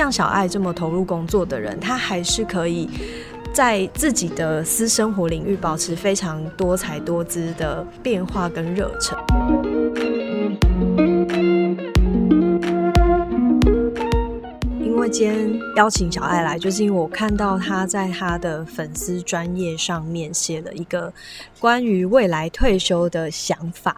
像小爱这么投入工作的人，他还是可以在自己的私生活领域保持非常多才多姿的变化跟热忱。因为今天邀请小爱来，就是因为我看到他在他的粉丝专业上面写了一个关于未来退休的想法。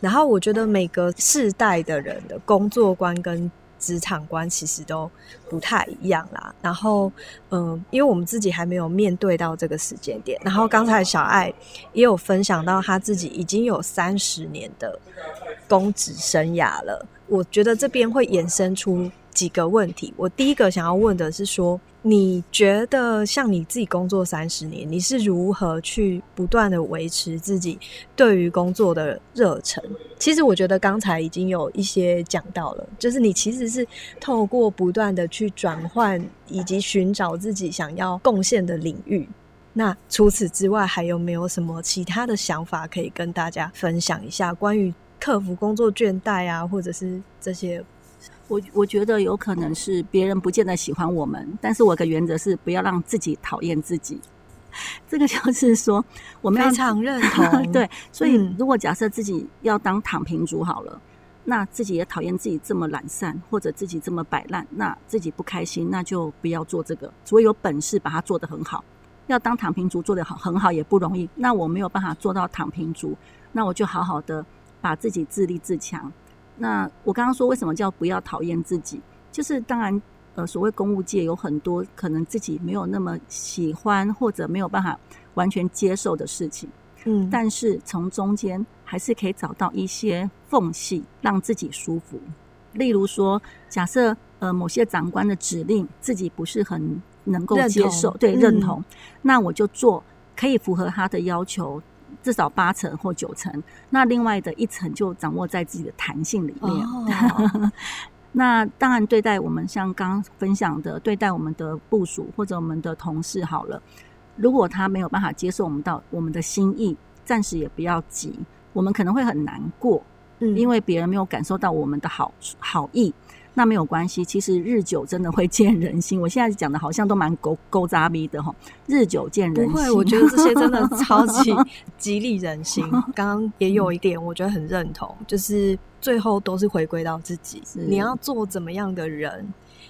然后我觉得每个世代的人的工作观跟职场观其实都不太一样啦。然后，嗯，因为我们自己还没有面对到这个时间点。然后刚才小爱也有分享到，他自己已经有三十年的公职生涯了。我觉得这边会衍生出。几个问题，我第一个想要问的是说，你觉得像你自己工作三十年，你是如何去不断的维持自己对于工作的热忱？其实我觉得刚才已经有一些讲到了，就是你其实是透过不断的去转换以及寻找自己想要贡献的领域。那除此之外，还有没有什么其他的想法可以跟大家分享一下？关于克服工作倦怠啊，或者是这些？我我觉得有可能是别人不见得喜欢我们，但是我的原则是不要让自己讨厌自己。这个就是说，我们非常认同。对，所以如果假设自己要当躺平族好了，那自己也讨厌自己这么懒散，或者自己这么摆烂，那自己不开心，那就不要做这个。除非有本事把它做得很好，要当躺平族做得好很好也不容易。那我没有办法做到躺平族，那我就好好的把自己自立自强。那我刚刚说为什么叫不要讨厌自己？就是当然，呃，所谓公务界有很多可能自己没有那么喜欢或者没有办法完全接受的事情，嗯，但是从中间还是可以找到一些缝隙，让自己舒服。例如说，假设呃某些长官的指令自己不是很能够接受，对认同，那我就做可以符合他的要求。至少八成或九成，那另外的一层就掌握在自己的弹性里面。那当然，对待我们像刚刚分享的，对待我们的部署或者我们的同事好了，如果他没有办法接受我们到我们的心意，暂时也不要急，我们可能会很难过，嗯，因为别人没有感受到我们的好好意。那没有关系，其实日久真的会见人心。我现在讲的好像都蛮勾勾扎逼的哈，日久见人心。不会，我觉得这些真的 超级 激励人心。刚刚也有一点，我觉得很认同，就是最后都是回归到自己，你要做怎么样的人。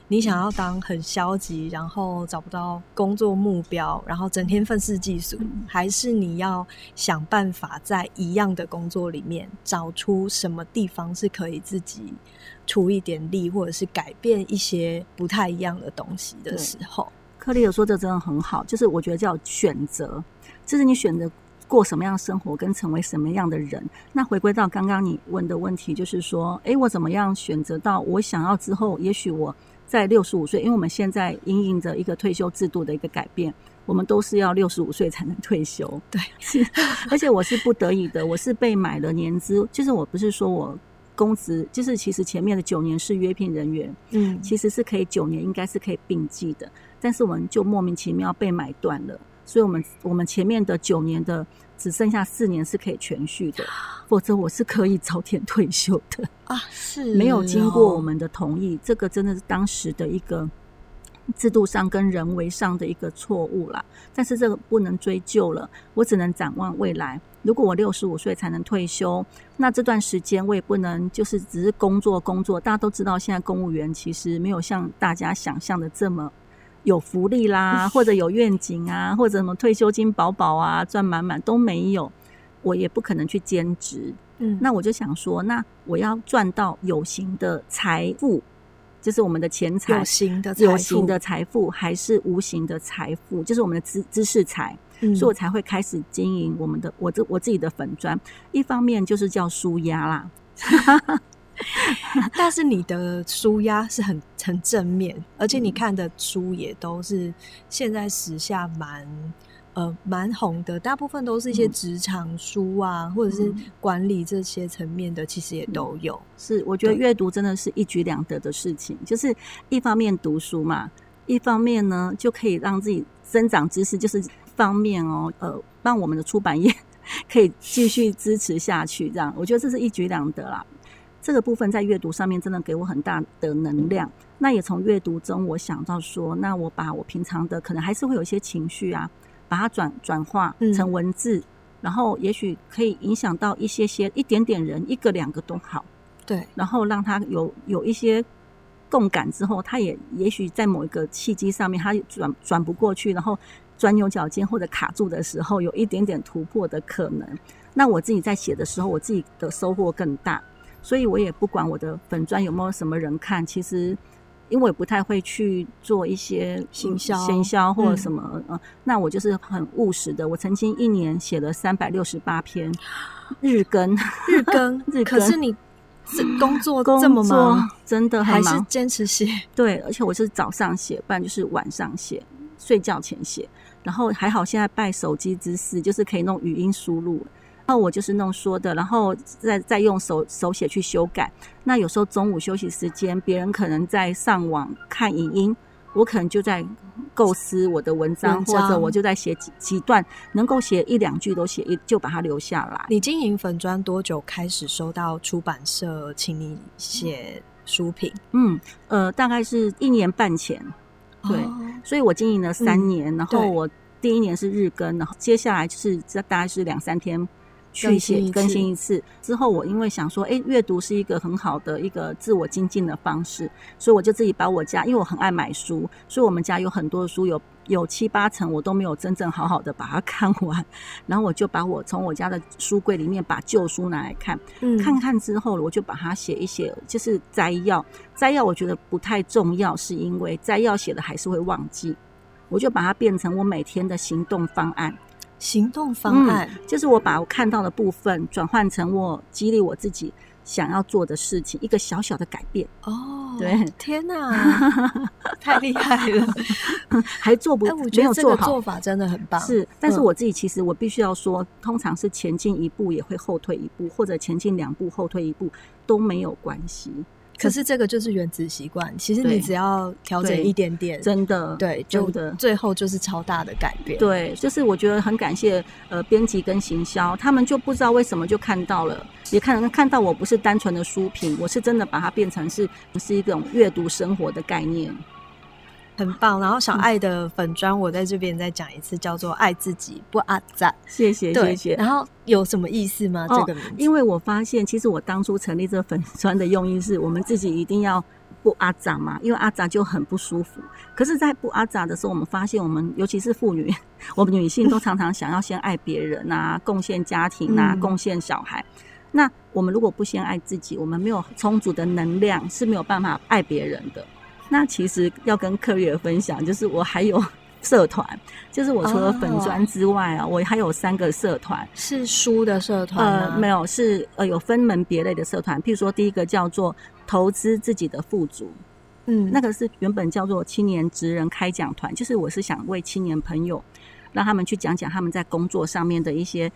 你想要当很消极，然后找不到工作目标，然后整天愤世嫉俗，还是你要想办法在一样的工作里面找出什么地方是可以自己出一点力，或者是改变一些不太一样的东西的时候？克里尔说这真的很好，就是我觉得叫选择，就是你选择过什么样的生活，跟成为什么样的人。那回归到刚刚你问的问题，就是说，哎，我怎么样选择到我想要之后，也许我。在六十五岁，因为我们现在因应着一个退休制度的一个改变，我们都是要六十五岁才能退休。对，是，而且我是不得已的，我是被买了年资，就是我不是说我工资，就是其实前面的九年是约聘人员，嗯，其实是可以九年应该是可以并计的，但是我们就莫名其妙被买断了，所以我们我们前面的九年的。只剩下四年是可以全续的，否则我是可以早点退休的啊！是没有经过我们的同意，这个真的是当时的一个制度上跟人为上的一个错误啦。但是这个不能追究了，我只能展望未来。如果我六十五岁才能退休，那这段时间我也不能就是只是工作工作。大家都知道，现在公务员其实没有像大家想象的这么。有福利啦，或者有愿景啊，或者什么退休金饱饱啊，赚满满都没有，我也不可能去兼职。嗯，那我就想说，那我要赚到有形的财富，就是我们的钱财，有形的有形的财富，还是无形的财富，就是我们的知知识财，所以我才会开始经营我们的我这我自己的粉砖。一方面就是叫舒压啦。但是你的书压是很很正面，而且你看的书也都是现在时下蛮呃蛮红的，大部分都是一些职场书啊，或者是管理这些层面的，其实也都有。是，我觉得阅读真的是一举两得的事情，就是一方面读书嘛，一方面呢就可以让自己增长知识，就是方面哦，呃，让我们的出版业 可以继续支持下去，这样我觉得这是一举两得啦。这个部分在阅读上面真的给我很大的能量。那也从阅读中，我想到说，那我把我平常的可能还是会有一些情绪啊，把它转转化成文字，然后也许可以影响到一些些一点点人，一个两个都好，对，然后让他有有一些共感之后，他也也许在某一个契机上面，他转转不过去，然后钻牛角尖或者卡住的时候，有一点点突破的可能。那我自己在写的时候，我自己的收获更大，所以我也不管我的粉砖有没有什么人看，其实。因为我不太会去做一些行销、行销或者什么，呃，那我就是很务实的。我曾经一年写了三百六十八篇 日更，日更，日更。可是你 工作这么忙，真的还是坚持写？对，而且我是早上写，不然就是晚上写，睡觉前写。然后还好，现在拜手机之赐，就是可以弄语音输入。然后我就是弄说的，然后再再用手手写去修改。那有时候中午休息时间，别人可能在上网看影音，我可能就在构思我的文章，或者我就在写几几段，能够写一两句都写一，就把它留下来。你经营粉砖多久开始收到出版社请你写书评？嗯，呃，大概是一年半前，对，所以我经营了三年，然后我第一年是日更，然后接下来就是这大概是两三天。去写更新一次。之后，我因为想说，哎，阅读是一个很好的一个自我精进的方式，所以我就自己把我家，因为我很爱买书，所以我们家有很多的书，有有七八成我都没有真正好好的把它 看完，然后我就把我从我家的书柜里面把旧书拿来看，看看之后，我就把它写一写，就是摘要，摘要我觉得不太重要，是因为摘要写的还是会忘记，我就把它变成我每天的行动方案。行动方案就是我把我看到的部分转换成我激励我自己想要做的事情，一个小小的改变。哦，对，天哪，太厉害了，还做不？没有做好，做法真的很棒。是，但是我自己其实我必须要说，通常是前进一步也会后退一步，或者前进两步后退一步都没有关系。可是这个就是原子习惯，其实你只要调整一点点，真的，对，就的最后就是超大的改变。对，就是我觉得很感谢呃编辑跟行销，他们就不知道为什么就看到了，也看看到我不是单纯的书评，我是真的把它变成是是一种阅读生活的概念。很棒，然后小爱的粉砖，我在这边再讲一次，叫做“爱自己不阿赞”，谢谢谢谢。然后有什么意思吗？这个名字？因为我发现，其实我当初成立这个粉砖的用意是我们自己一定要不阿扎嘛，因为阿扎就很不舒服。可是，在不阿扎的时候，我们发现，我们尤其是妇女，我们女性都常常想要先爱别人啊，贡献家庭啊，贡献小孩。那我们如果不先爱自己，我们没有充足的能量，是没有办法爱别人的。那其实要跟客月分享，就是我还有 社团，就是我除了粉砖之外啊，我还有三个社团，是书的社团呃，没有，是呃有分门别类的社团。譬如说，第一个叫做投资自己的富足，嗯，那个是原本叫做青年职人开讲团，就是我是想为青年朋友，让他们去讲讲他们在工作上面的一些。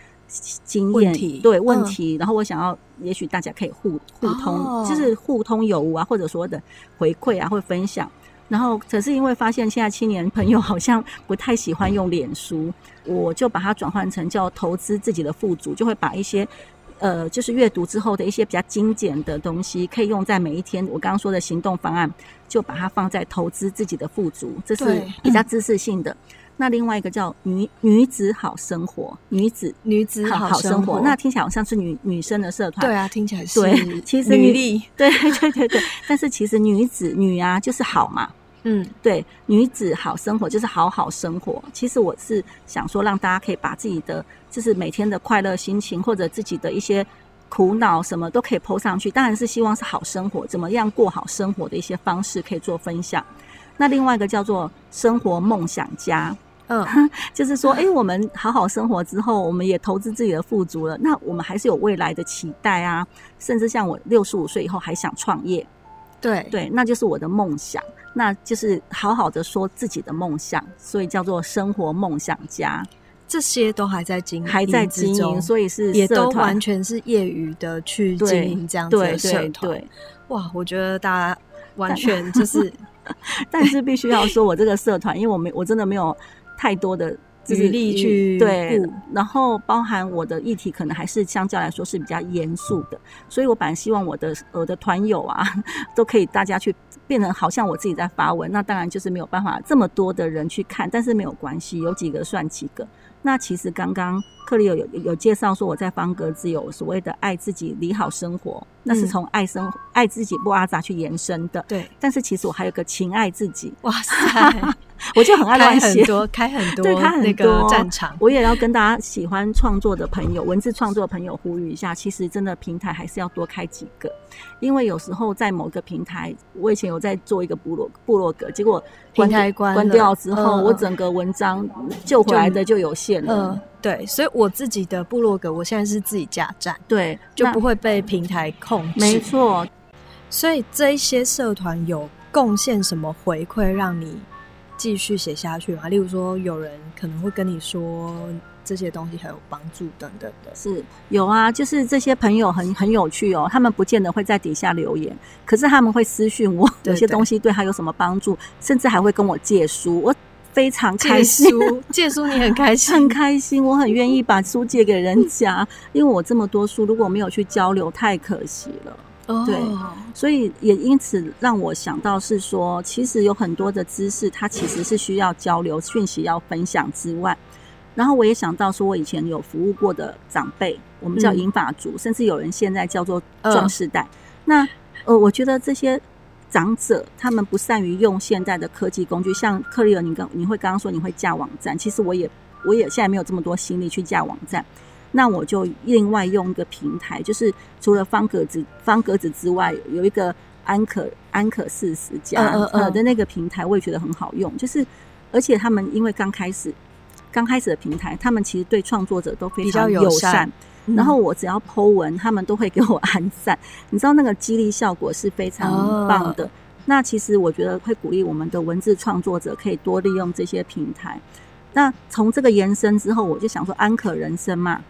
经验对问题，然后我想要，也许大家可以互互通，就是互通有无啊，或者说的回馈啊，或分享。然后，可是因为发现现在青年朋友好像不太喜欢用脸书，我就把它转换成叫投资自己的富足，就会把一些呃，就是阅读之后的一些比较精简的东西，可以用在每一天。我刚刚说的行动方案，就把它放在投资自己的富足，这是比较知识性的。那另外一个叫女女子好生活，女子女子好生活，那听起来好像是女女生的社团，对啊，听起来是对，其实女力，对对对对，但是其实女子女啊就是好嘛，嗯，对，女子好生活就是好好生活。其实我是想说，让大家可以把自己的就是每天的快乐心情，或者自己的一些苦恼什么都可以抛上去，当然是希望是好生活，怎么样过好生活的一些方式可以做分享。那另外一个叫做生活梦想家。嗯，就是说，哎，我们好好生活之后，我们也投资自己的富足了。那我们还是有未来的期待啊，甚至像我六十五岁以后还想创业，对对，那就是我的梦想。那就是好好的说自己的梦想，所以叫做生活梦想家。这些都还在经营，还在经营，所以是也都完全是业余的去经营这样子的社团。哇，我觉得大家完全就是，但是必须要说我这个社团，因为我没我真的没有。太多的就是余力去对，然后包含我的议题可能还是相较来说是比较严肃的，所以我本来希望我的我的团友啊 都可以大家去变成好像我自己在发文，那当然就是没有办法这么多的人去看，但是没有关系，有几个算几个。那其实刚刚克里有有有介绍说我在方格子有所谓的爱自己理好生活，那是嗯。从爱生爱自己不阿杂去延伸的。对，但是其实我还有个情爱自己，哇塞，我就很爱开乱写很。多，开很多对开很那个多战场，我也要跟大家喜欢创作的朋友、文字创作的朋友呼吁一下，其实真的平台还是要多开几个，因为有时候在某个平台，我以前有在做一个部落部落格，结果关平台关关掉之后，嗯我整个文章救回来的就有限了。嗯，对，所以我自己的部落格，我现在是自己架站，对，就不会被平台控制。没错，所以这一些社团有贡献什么回馈让你继续写下去吗？例如说，有人可能会跟你说这些东西很有帮助等等的。是有啊，就是这些朋友很很有趣哦，他们不见得会在底下留言，可是他们会私讯我，有些东西对他有什么帮助，甚至还会跟我借书，我非常开借心。书，借书你很开心，很开心，我很愿意把书借给人家，因为我这么多书如果没有去交流，太可惜了。哦对所以也因此让我想到是说，其实有很多的知识，它其实是需要交流、讯息要分享之外，然后我也想到说，我以前有服务过的长辈，我们叫嗯银发族，甚至有人现在叫做嗯壮世代。那呃，我觉得这些长者他们不善于用现代的科技工具，像克利尔，你刚你会刚刚说你会架网站，其实我也我也现在没有这么多心力去架网站。那我就另外用一个平台，就是除了方格子方格子之外，有一个安可安可四十加嗯嗯嗯呃的那个平台，我也觉得很好用。就是而且他们因为刚开始刚开始的平台，他们其实对创作者都非常友善。嗯然后我只要 Po 文，他们都会给我 按赞，你知道那个激励效果是非常棒的。那其实我觉得会鼓励我们的文字创作者可以多利用这些平台。那从这个延伸之后，我就想说，安可人生嘛，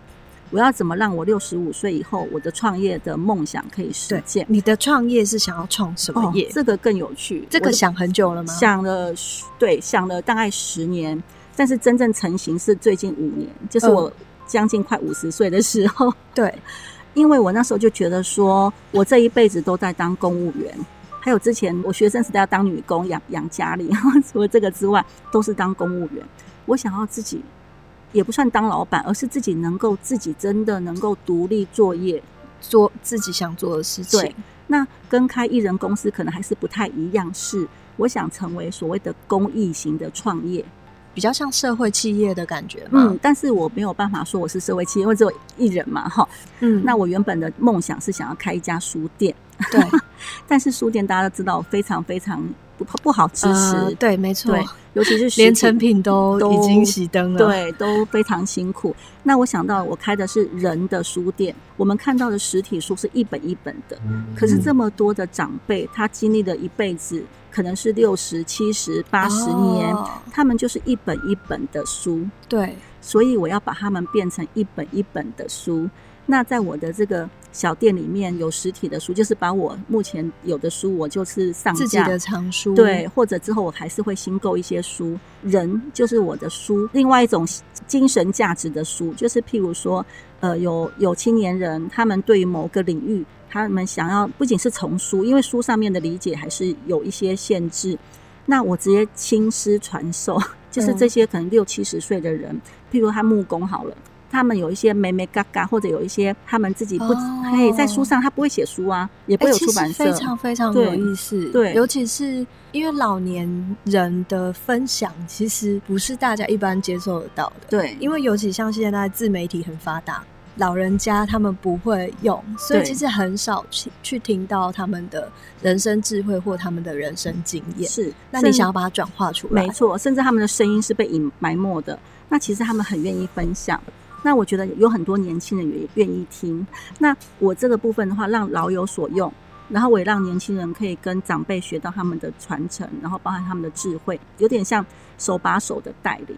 我要怎么让我六十五岁以后，我的创业的梦想可以实现？你的创业是想要创什么哦业？，这个更有趣。这个想很久了吗？想了，对，想了大概十年，但是真正成型是最近五年，就是嗯我将近快五十岁的时候。对，因为我那时候就觉得说，我这一辈子都在当公务员，还有之前我学生时代要当女工养养家里，除了这个之外，都是当公务员。我想要自己，也不算当老板，而是自己能够自己真的能够独立作业。做自己想做的事情。对，那跟开艺人公司可能还是不太一样，是我想成为所谓的公益型的创业。比较像社会企业的感觉嘛。嗯，但是我没有办法说我是社会企业，因为只有艺人嘛，哈。嗯那我原本的梦想是想要开一家书店，对，但是书店大家都知道非常非常不不好支持，呃对，没错，对，尤其是 连成品都都已经熄灯了。，对都非常辛苦。那我想到我开的是人的书店，我们看到的实体书是一本一本的，可是这么多的长辈，他经历了一辈子，可能是六十、七十、八十年，哦他们就是一本一本的书，对，所以我要把他们变成一本一本的书。那在我的这个小店里面有实体的书，就是把我目前有的书，我就是上架自己的藏书，对，或者之后我还是会新购一些书。人就是我的书，另外一种精神价值的书，就是譬如说，呃，有有青年人，他们对于某个领域，他们想要不仅是从书，因为书上面的理解还是有一些限制。那我直接亲师传授，就是嗯这些可能六七十岁的人，譬如他木工好了。他们有一些美美嘎嘎，或者有一些他们自己不，哦嘿，在书上他不会写书啊，也不有出版社，实非常非常对有意思。对尤其是因为老年人的分享，其实不是大家一般接受得到的。对，因为尤其像现在自媒体很发达，老人家他们不会用，所以其实很少去去听到他们的人生智慧或他们的人生经验。是。那你想要把它转化出来，没错，甚至他们的声音是被隐埋没的。那其实他们很愿意分享。那我觉得有很多年轻人也愿意听。那我这个部分的话，让老有所用，然后我也让年轻人可以跟长辈学到他们的传承，然后包含他们的智慧，有点像手把手的带领。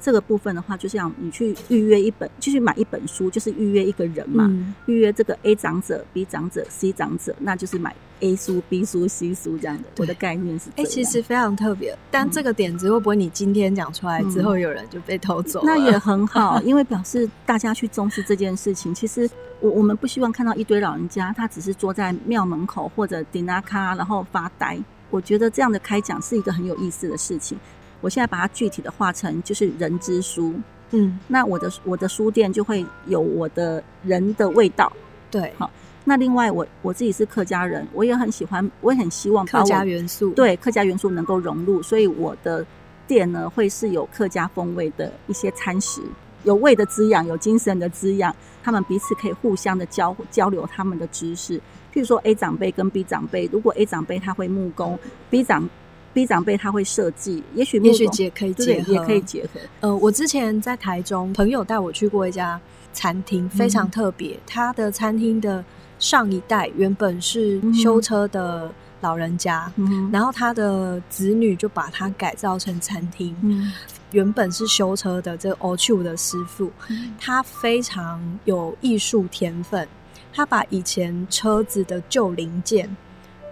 这个部分的话，就像你去预约一本，就去买一本书，就是预约一个人嘛，嗯预约这个 A 长者、B 长者、C 长者，那就是买 A 书、B 书、C 书这样的。我的概念是这哎、样，其实非常特别，但这个点子会不会你今天讲出来之后，有人就被偷走了？那也很好，因为表示大家去重视这件事情。其实我我们不希望看到一堆老人家，他只是坐在庙门口或者顶那卡，然后发呆。我觉得这样的开讲是一个很有意思的事情。我现在把它具体的化成就是人之书，嗯，那我的我的书店就会有我的人的味道。对，好那另外我我自己是客家人，我也很喜欢，我也很希望把客家元素，，对客家元素能够融入，所以我的店呢会是有客家风味的一些餐食，有味的滋养，有精神的滋养，他们彼此可以互相的交交流他们的知识。譬如说 A 长辈跟 B 长辈，如果 A 长辈他会木工，B 长 B 长辈他会设计，也许木也许工结可以对结合，也可以结合。呃，我之前在台中，朋友带我去过一家餐厅，非常嗯特别。他的餐厅的上一代原本是嗯修车的老人家，嗯然后他的子女就把它改造成餐厅。嗯原本是修车的这个 o c h u 的师傅，嗯他非常有艺术天分，他把以前车子的旧零件。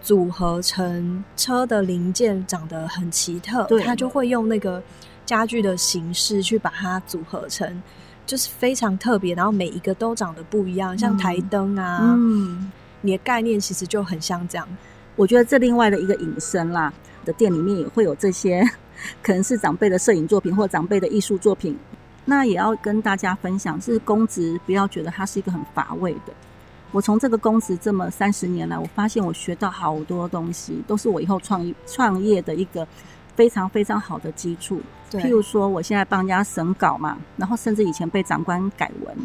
组合成车的零件长得很奇特，对他就会用那个家具的形式去把它组合成，就是非常特别，然后每一个都长得不一样，像嗯台灯啊，嗯，你的概念其实就很像这样。我觉得这另外的一个引申啦，的店里面也会有这些，可能是长辈的摄影作品或长辈的艺术作品。那也要跟大家分享，是公职不要觉得它是一个很乏味的。我从这个公司这么三十年来，我发现我学到好多东西，都是我以后创业创业的一个非常非常好的基础。对譬如说，我现在帮人家审稿嘛，然后甚至以前被长官改文，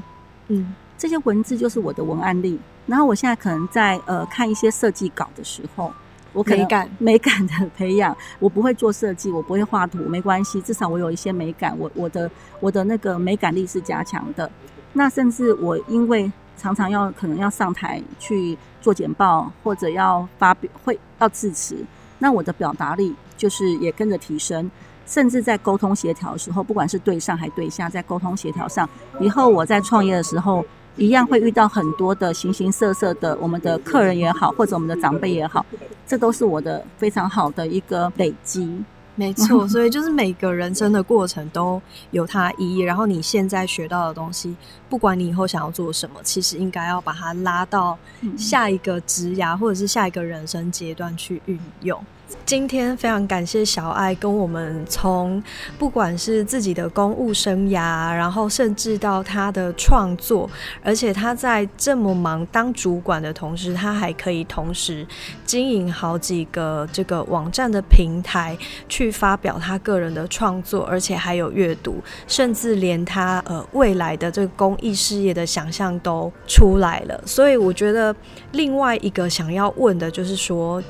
嗯，这些文字就是我的文案力。然后我现在可能在呃看一些设计稿的时候，我可能美感美感的培养，我不会做设计，我不会画图，没关系，至少我有一些美感，我我的我的那个美感力是加强的。那甚至我因为常常要可能要上台去做简报，或者要发表会要致辞，那我的表达力就是也跟着提升。甚至在沟通协调的时候，不管是对上还对下，在沟通协调上，以后我在创业的时候，一样会遇到很多的形形色色的我们的客人也好，或者我们的长辈也好，这都是我的非常好的一个累积。没 错，所以就是每个人生的过程都有它意义。然后你现在学到的东西，不管你以后想要做什么，其实应该要把它拉到嗯下一个职涯或者是下一个人生阶段去运用。今天非常感谢小爱跟我们从不管是自己的公务生涯，然后甚至到他的创作，而且他在这么忙当主管的同时，他还可以同时经营好几个这个网站的平台，去发表他个人的创作，而且还有阅读，甚至连他呃未来的这个公益事业的想象都出来了。所以我觉得另外一个想要问的就是说。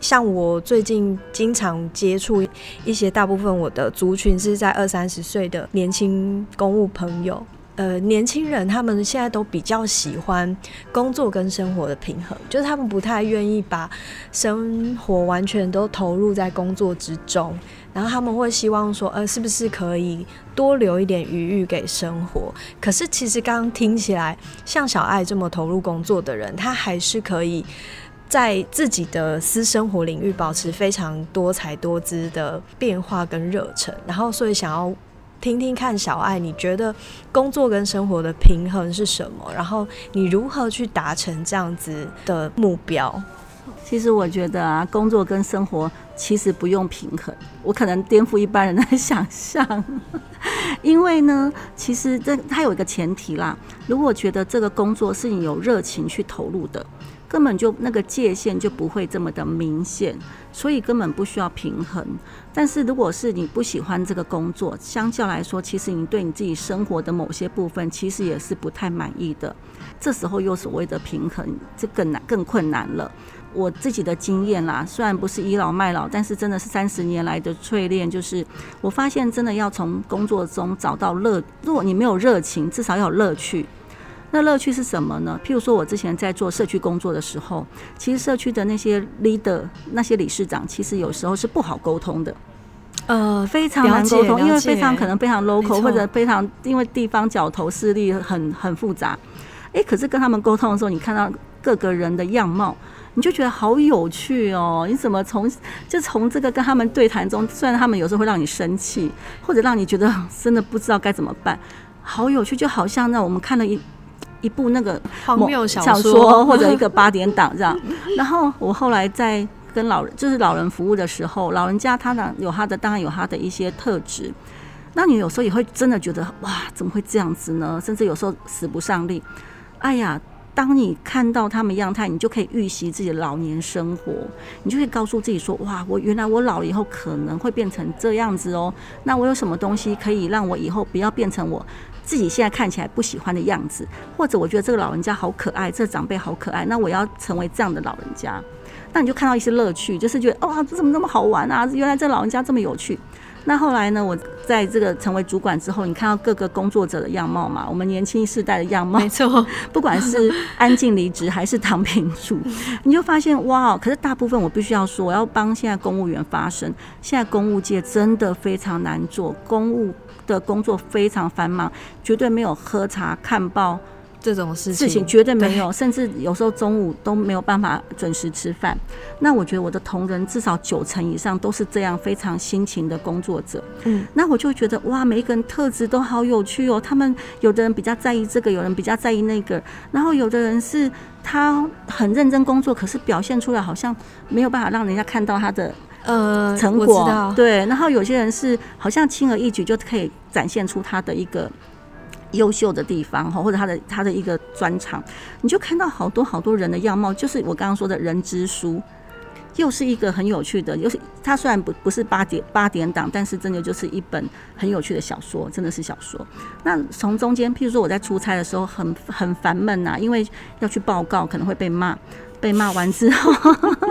像我最近经常接触一些，大部分我的族群是在二三十岁的年轻公务朋友。呃，年轻人他们现在都比较喜欢工作跟生活的平衡，就是他们不太愿意把生活完全都投入在工作之中，然后他们会希望说，呃，是不是可以多留一点余裕给生活？可是其实刚刚听起来，像小爱这么投入工作的人，他还是可以。在自己的私生活领域保持非常多才多姿的变化跟热忱，然后所以想要听听看小爱，你觉得工作跟生活的平衡是什么？然后你如何去达成这样子的目标？其实我觉得啊，工作跟生活其实不用平衡，我可能颠覆一般人的想象。因为呢，其实这它有一个前提啦，如果觉得这个工作是你有热情去投入的，根本就那个界限就不会这么的明显，所以根本不需要平衡。但是如果是你不喜欢这个工作，相较来说，其实你对你自己生活的某些部分，其实也是不太满意的。这时候又所谓的平衡，这更难更困难了。我自己的经验啦，虽然不是倚老卖老，但是真的是三十年来的淬炼，就是我发现真的要从工作中找到乐。如果你没有热情，至少要有乐趣。那乐趣是什么呢？譬如说，我之前在做社区工作的时候，其实社区的那些 leader、那些理事长，其实有时候是不好沟通的。呃，非常难沟通，因为非常可能能非常 local 或者非常因为地方角头势力很很复杂。哎，可是跟他们沟通的时候，你看到各个人的样貌，你就觉得好有趣哦。你怎么从就从这个跟他们对谈中，虽然他们有时候会让你生气，或者让你觉得 真的不知道该怎么办，好有趣，就好像那我们看了一。一部那个荒谬小说，或者一个八点档这样。然后我后来在跟老人，就是老人服务的时候，老人家他呢有他的，当然有他的一些特质。那你有时候也会真的觉得哇，怎么会这样子呢？甚至有时候使不上力。哎呀，当你看到他们样态，你就可以预习自己的老年生活，你就可以告诉自己说：哇，我原来我老了以后可能会变成这样子哦。那我有什么东西可以让我以后不要变成我？自己现在看起来不喜欢的样子，或者我觉得这个老人家好可爱，这长辈好可爱，那我要成为这样的老人家，那你就看到一些乐趣，就是觉得哇，这怎么那么好玩啊？原来这老人家这么有趣。那后来呢？我在这个成为主管之后，你看到各个工作者的样貌嘛？我们年轻世代的样貌，没错，不管是安静离职还是躺平住，你就发现哇！可是大部分我必须要说，我要帮现在公务员发声。现在公务界真的非常难做，公务的工作非常繁忙，绝对没有喝茶看报。这种事情事情绝对没有，甚至有时候中午都没有办法准时吃饭。那我觉得我的同仁至少九成以上都是这样非常辛勤的工作者。嗯，那我就觉得哇，每一个人特质都好有趣哦。他们有的人比较在意这个，有人比较在意那个，然后有的人是他很认真工作，可是表现出来好像没有办法让人家看到他的呃成果。对，然后有些人是好像轻而易举就可以展现出他的一个。优秀的地方哈，或者他的他的一个专长，你就看到好多好多人的样貌，就是我刚刚说的人之书，又是一个很有趣的，又是它虽然不不是八点八点档，但是真的就是一本很有趣的小说，真的是小说。那从中间，譬如说我在出差的时候很很烦闷呐，因为要去报告，可能会被骂，被骂完之后，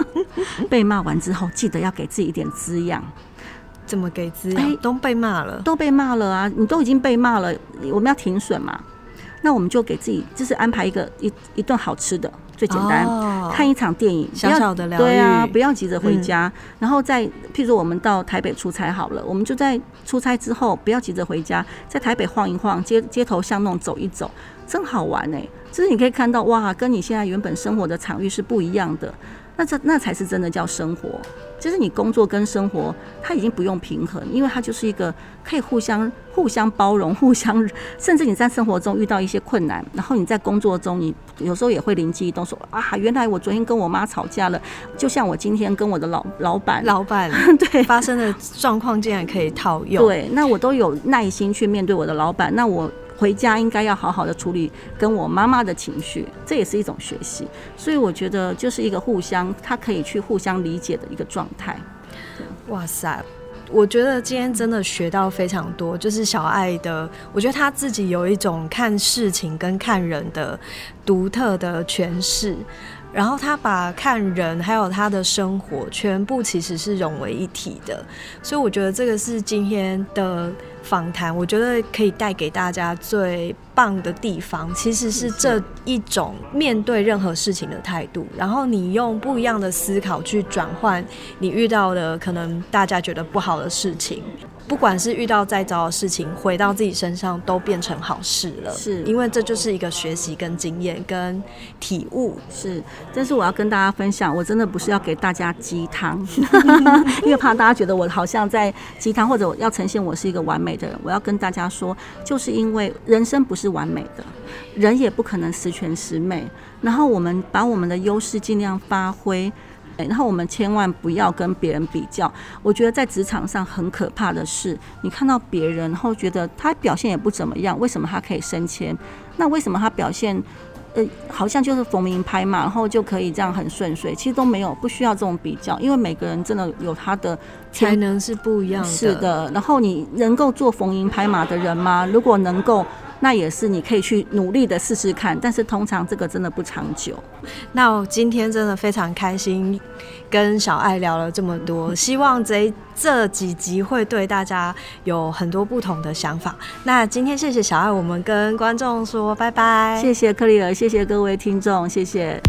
被骂完之后，记得要给自己一点滋养。怎么给滋养？都被骂了，都被骂了啊！你都已经被骂了，我们要停损嘛？那我们就给自己，就是安排一个一一顿好吃的，最简单，看一场电影，小小的疗愈。对啊，不要急着回家，然后再譬如我们到台北出差好了，我们就在出差之后不要急着回家，在台北晃一晃，街街头巷弄走一走，真好玩哎！就是你可以看到哇，跟你现在原本生活的场域是不一样的。那这那才是真的叫生活，就是你工作跟生活，它已经不用平衡，因为它就是一个可以互相互相包容、互相，甚至你在生活中遇到一些困难，然后你在工作中，你有时候也会灵机一动，说啊，原来我昨天跟我妈吵架了，就像我今天跟我的老老板老板 对发生的状况，竟然可以套用，对，那我都有耐心去面对我的老板，那我。回家应该要好好的处理跟我妈妈的情绪，这也是一种学习。所以我觉得就是一个互相，他可以去互相理解的一个状态。哇塞，我觉得今天真的学到非常多，就是小爱的，我觉得他自己有一种看事情跟看人的独特的诠释。然后他把看人还有他的生活全部其实是融为一体的，所以我觉得这个是今天的访谈，我觉得可以带给大家最棒的地方，其实是这一种面对任何事情的态度，然后你用不一样的思考去转换你遇到的可能大家觉得不好的事情。不管是遇到再糟的事情，回到自己身上都变成好事了。是，因为这就是一个学习、跟经验、跟体悟。是，但是我要跟大家分享，我真的不是要给大家鸡汤，因为怕大家觉得我好像在鸡汤，或者要呈现我是一个完美我要跟大家说，就是因为人生不是完美的，人也不可能十全十美。然后我们把我们的优势尽量发挥。然后我们千万不要跟别人比较。我觉得在职场上很可怕的是，你看到别人，然后觉得他表现也不怎么样，为什么他可以升迁？那为什么他表现，呃，好像就是逢迎拍马，然后就可以这样很顺遂？其实都没有，不需要这种比较，因为每个人真的有他的才能是不一样的。是的。然后你能够做逢迎拍马的人吗？如果能够。那也是你可以去努力的试试看，但是通常这个真的不长久。那今天真的非常开心，跟小爱聊了这么多，希望这这几集会对大家有很多不同的想法。那今天谢谢小爱，我们跟观众说拜拜。谢谢克里尔，谢谢各位听众，谢谢。